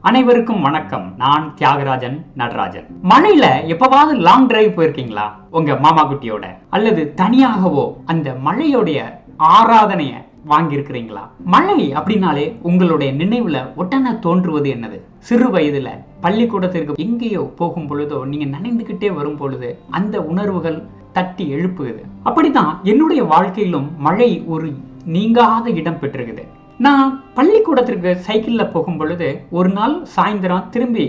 அனைவருக்கும் வணக்கம். நான் தியாகராஜன் நடராஜன். மழையில எப்பவாவது லாங் டிரைவ் போயிருக்கீங்களா? உங்க மாமா குட்டியோட. அல்லது தனியாகவோ அந்த மழையோடைய ஆராதனைய வாங்கியிருக்கிறீங்களா? மழை அப்படின்னாலே உங்களுடைய நினைவுல உடனே தோன்றுவது என்னது? சிறு வயதுல பள்ளிக்கூடத்திற்கு எங்கேயோ போகும் பொழுதோ நீங்க நனைந்துகிட்டே வரும் பொழுது அந்த உணர்வுகள் தட்டி எழுப்புகிறது. அப்படிதான் என்னுடைய வாழ்க்கையிலும் மழை ஒரு நீங்காத இடம் பெற்றிருக்குது. நான் பள்ளிக்கூடத்திற்கு சைக்கிளில் போகும் பொழுது ஒரு நாள் சாயந்தரம் திரும்பி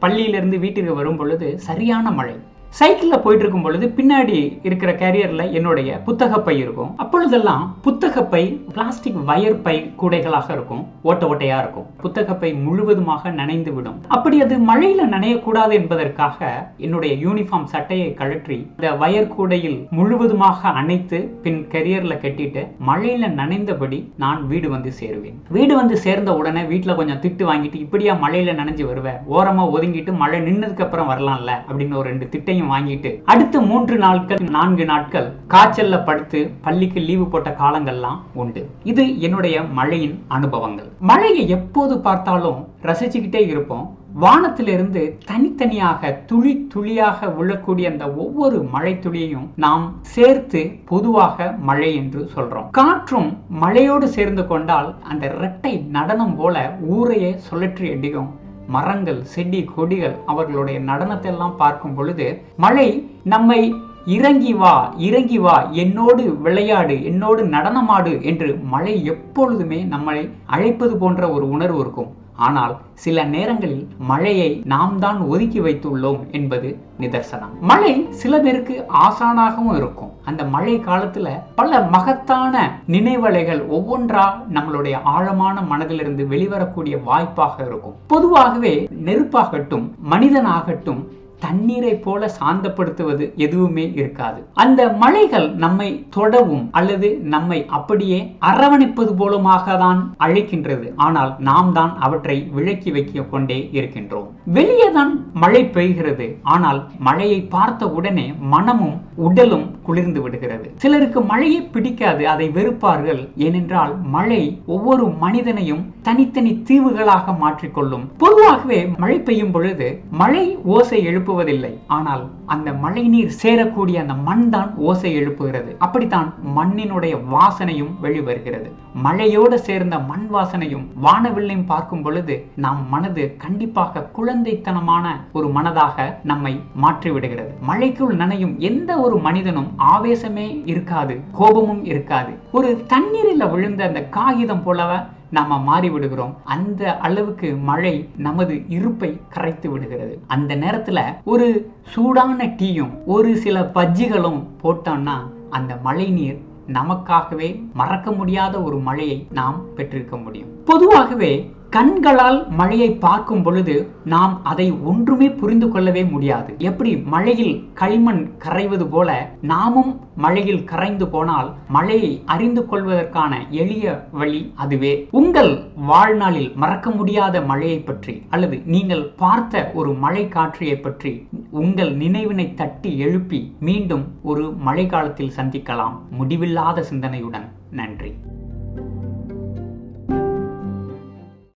பள்ளியிலிருந்து வீட்டுக்கு வரும் பொழுது சரியான மழை. சைக்கிளில் போயிட்டு இருக்கும் பொழுது பின்னாடி இருக்கிற கேரியரில் என்னுடைய புத்தகப்பை இருக்கும். அப்பொழுதெல்லாம் புத்தகப்பை பிளாஸ்டிக் வயர் பை கூடைகளாக இருக்கும். ஓட்ட ஓட்டையா இருக்கும். புத்தகப்பை முழுவதுமாக நனைந்து விடும் அப்படி அது மழையில நனையக்கூடாது என்பதற்காக என்னுடைய யூனிஃபார்ம் சட்டையை கழற்றி இந்த வயர் கூடையில் முழுவதுமாக அணைத்து பின் கெரியர்ல கட்டிட்டு மழையில நனைந்தபடி நான் வீடு வந்து சேருவேன். வீடு வந்து சேர்ந்த உடனே வீட்டில் கொஞ்சம் திட்டு வாங்கிட்டு இப்படியா மழையில நனைஞ்சு வருவேன் ஓரமா ஒதுங்கிட்டு மழை நின்னதுக்கு அப்புறம் வரலாம்ல? அப்படின்னு ஒரு ரெண்டு திட்டையும் வாங்கிட்டு அடுத்த மூன்று நாட்கள் நான்கு நாட்கள் காய்ச்சல்ல படுத்து பள்ளிக்கு லீவு போட்ட காலங்கள்லாம் உண்டு. இது என்னுடைய மழையின் அனுபவங்கள். மழையை எப்போது பார்த்தாலும் ரசிச்சுக்கிட்டே இருப்போம். வானத்திலிருந்து தனித்தனியாக துளி துளியாக விழக்கூடிய அந்த ஒவ்வொரு மழை துளியையும் நாம் சேர்த்து பொதுவாக மழை என்று சொல்றோம். காற்றும் மழையோடு சேர்ந்து கொண்டால் அந்த இரட்டை நடனம் போல ஊரையே சுழற்றி அடிக்கும். மரங்கள் செடி கொடிகள் அவர்களுடைய நடனத்தை எல்லாம் பார்க்கும் பொழுது மழை நம்மை இறங்கி வா இறங்கி வா என்னோடு விளையாடு என்னோடு நடனமாடு என்று மழை எப்பொழுதுமே நம்மளை அழைப்பது போன்ற ஒரு உணர்வு இருக்கும். ஆனால் சில நேரங்களில் மழையை நாம் தான் ஒதுக்கி வைத்துள்ளோம் என்பது நிதர்சனம். மழை சில பேருக்கு ஆசானாகவும் இருக்கும். அந்த மழை காலத்துல பல மகத்தான நினைவலைகள் ஒவ்வொன்றா நம்மளுடைய ஆழமான மனதிலிருந்து வெளிவரக்கூடிய வாய்ப்பாக இருக்கும். பொதுவாகவே நெருப்பாகட்டும் மனிதனாகட்டும் தண்ணீரை போல சாந்தப்படுத்துவது எதுவுமே இருக்காது. அந்த மலைகள் நம்மை தொடவும் அல்லது நம்மை அப்படியே அரவணைப்பது போலுமாக தான் அழைக்கின்றது. ஆனால் நாம் தான் அவற்றை விளக்கி வைக்க கொண்டே இருக்கின்றோம். வெளியே தான் மழை பெய்கிறது. ஆனால் மழையை பார்த்த உடனே மனமும் உடலும் குளிர்ந்து விடுகிறது. சிலருக்கு மழையை பிடிக்காது அதை வெறுப்பார்கள். ஏனென்றால் மழை ஒவ்வொரு மனிதனையும் தனித்தனி தீவுகளாக மாற்றிக்கொள்ளும். பொதுவாகவே மழை பெய்யும் பொழுது மழை ஓசை எழுப்பு எழுப்புவதில்லை ஆனால் அந்த மழை நீர் சேரக்கூடிய அந்த மண் தான் ஓசை எழுப்புகிறது. அப்படித்தான் மண்ணினுடைய வாசனையும் வெளிவருகிறது. மழையோடு சேர்ந்த மண் வாசனையும் வானவில்லையும் பார்க்கும் பொழுது நம் மனது கண்டிப்பாக குழந்தைத்தனமான ஒரு மனதாக நம்மை மாற்றிவிடுகிறது. மழைக்குள் நனையும் எந்த ஒரு மனிதனும் ஆவேசமே இருக்காது கோபமும் இருக்காது. ஒரு தண்ணீரில் விழுந்த அந்த காகிதம் போலவ நாம மாறி விடுகிறோம். அந்த அளவுக்கு மழை நமது இருப்பை கரைத்து விடுகிறது. அந்த நேரத்துல ஒரு சூடான டீயும் ஒரு சில பஜ்ஜிகளும் போட்டோம்னா அந்த மழை நீர் நமக்காகவே மறக்க முடியாத ஒரு மழையை நாம் பெற்றிருக்க முடியும். பொதுவாகவே கண்களால் மழையை பார்க்கும் பொழுது நாம் அதை ஒன்றுமே புரிந்து கொள்ளவே முடியாது. எப்படி? மழையில் களிமண் கரைவது போல நாமும் மழையில் கரைந்து போனால் மழையை அறிந்து கொள்வதற்கான எளிய வழி அதுவே. உங்கள் வாழ்நாளில் மறக்க முடியாத மழையை பற்றி அல்லது நீங்கள் பார்த்த ஒரு மழை காற்றியை பற்றி உங்கள் நினைவினை தட்டி எழுப்பி மீண்டும் ஒரு மழை காலத்தில் சந்திக்கலாம். முடிவில்லாத சிந்தனையுடன். நன்றி.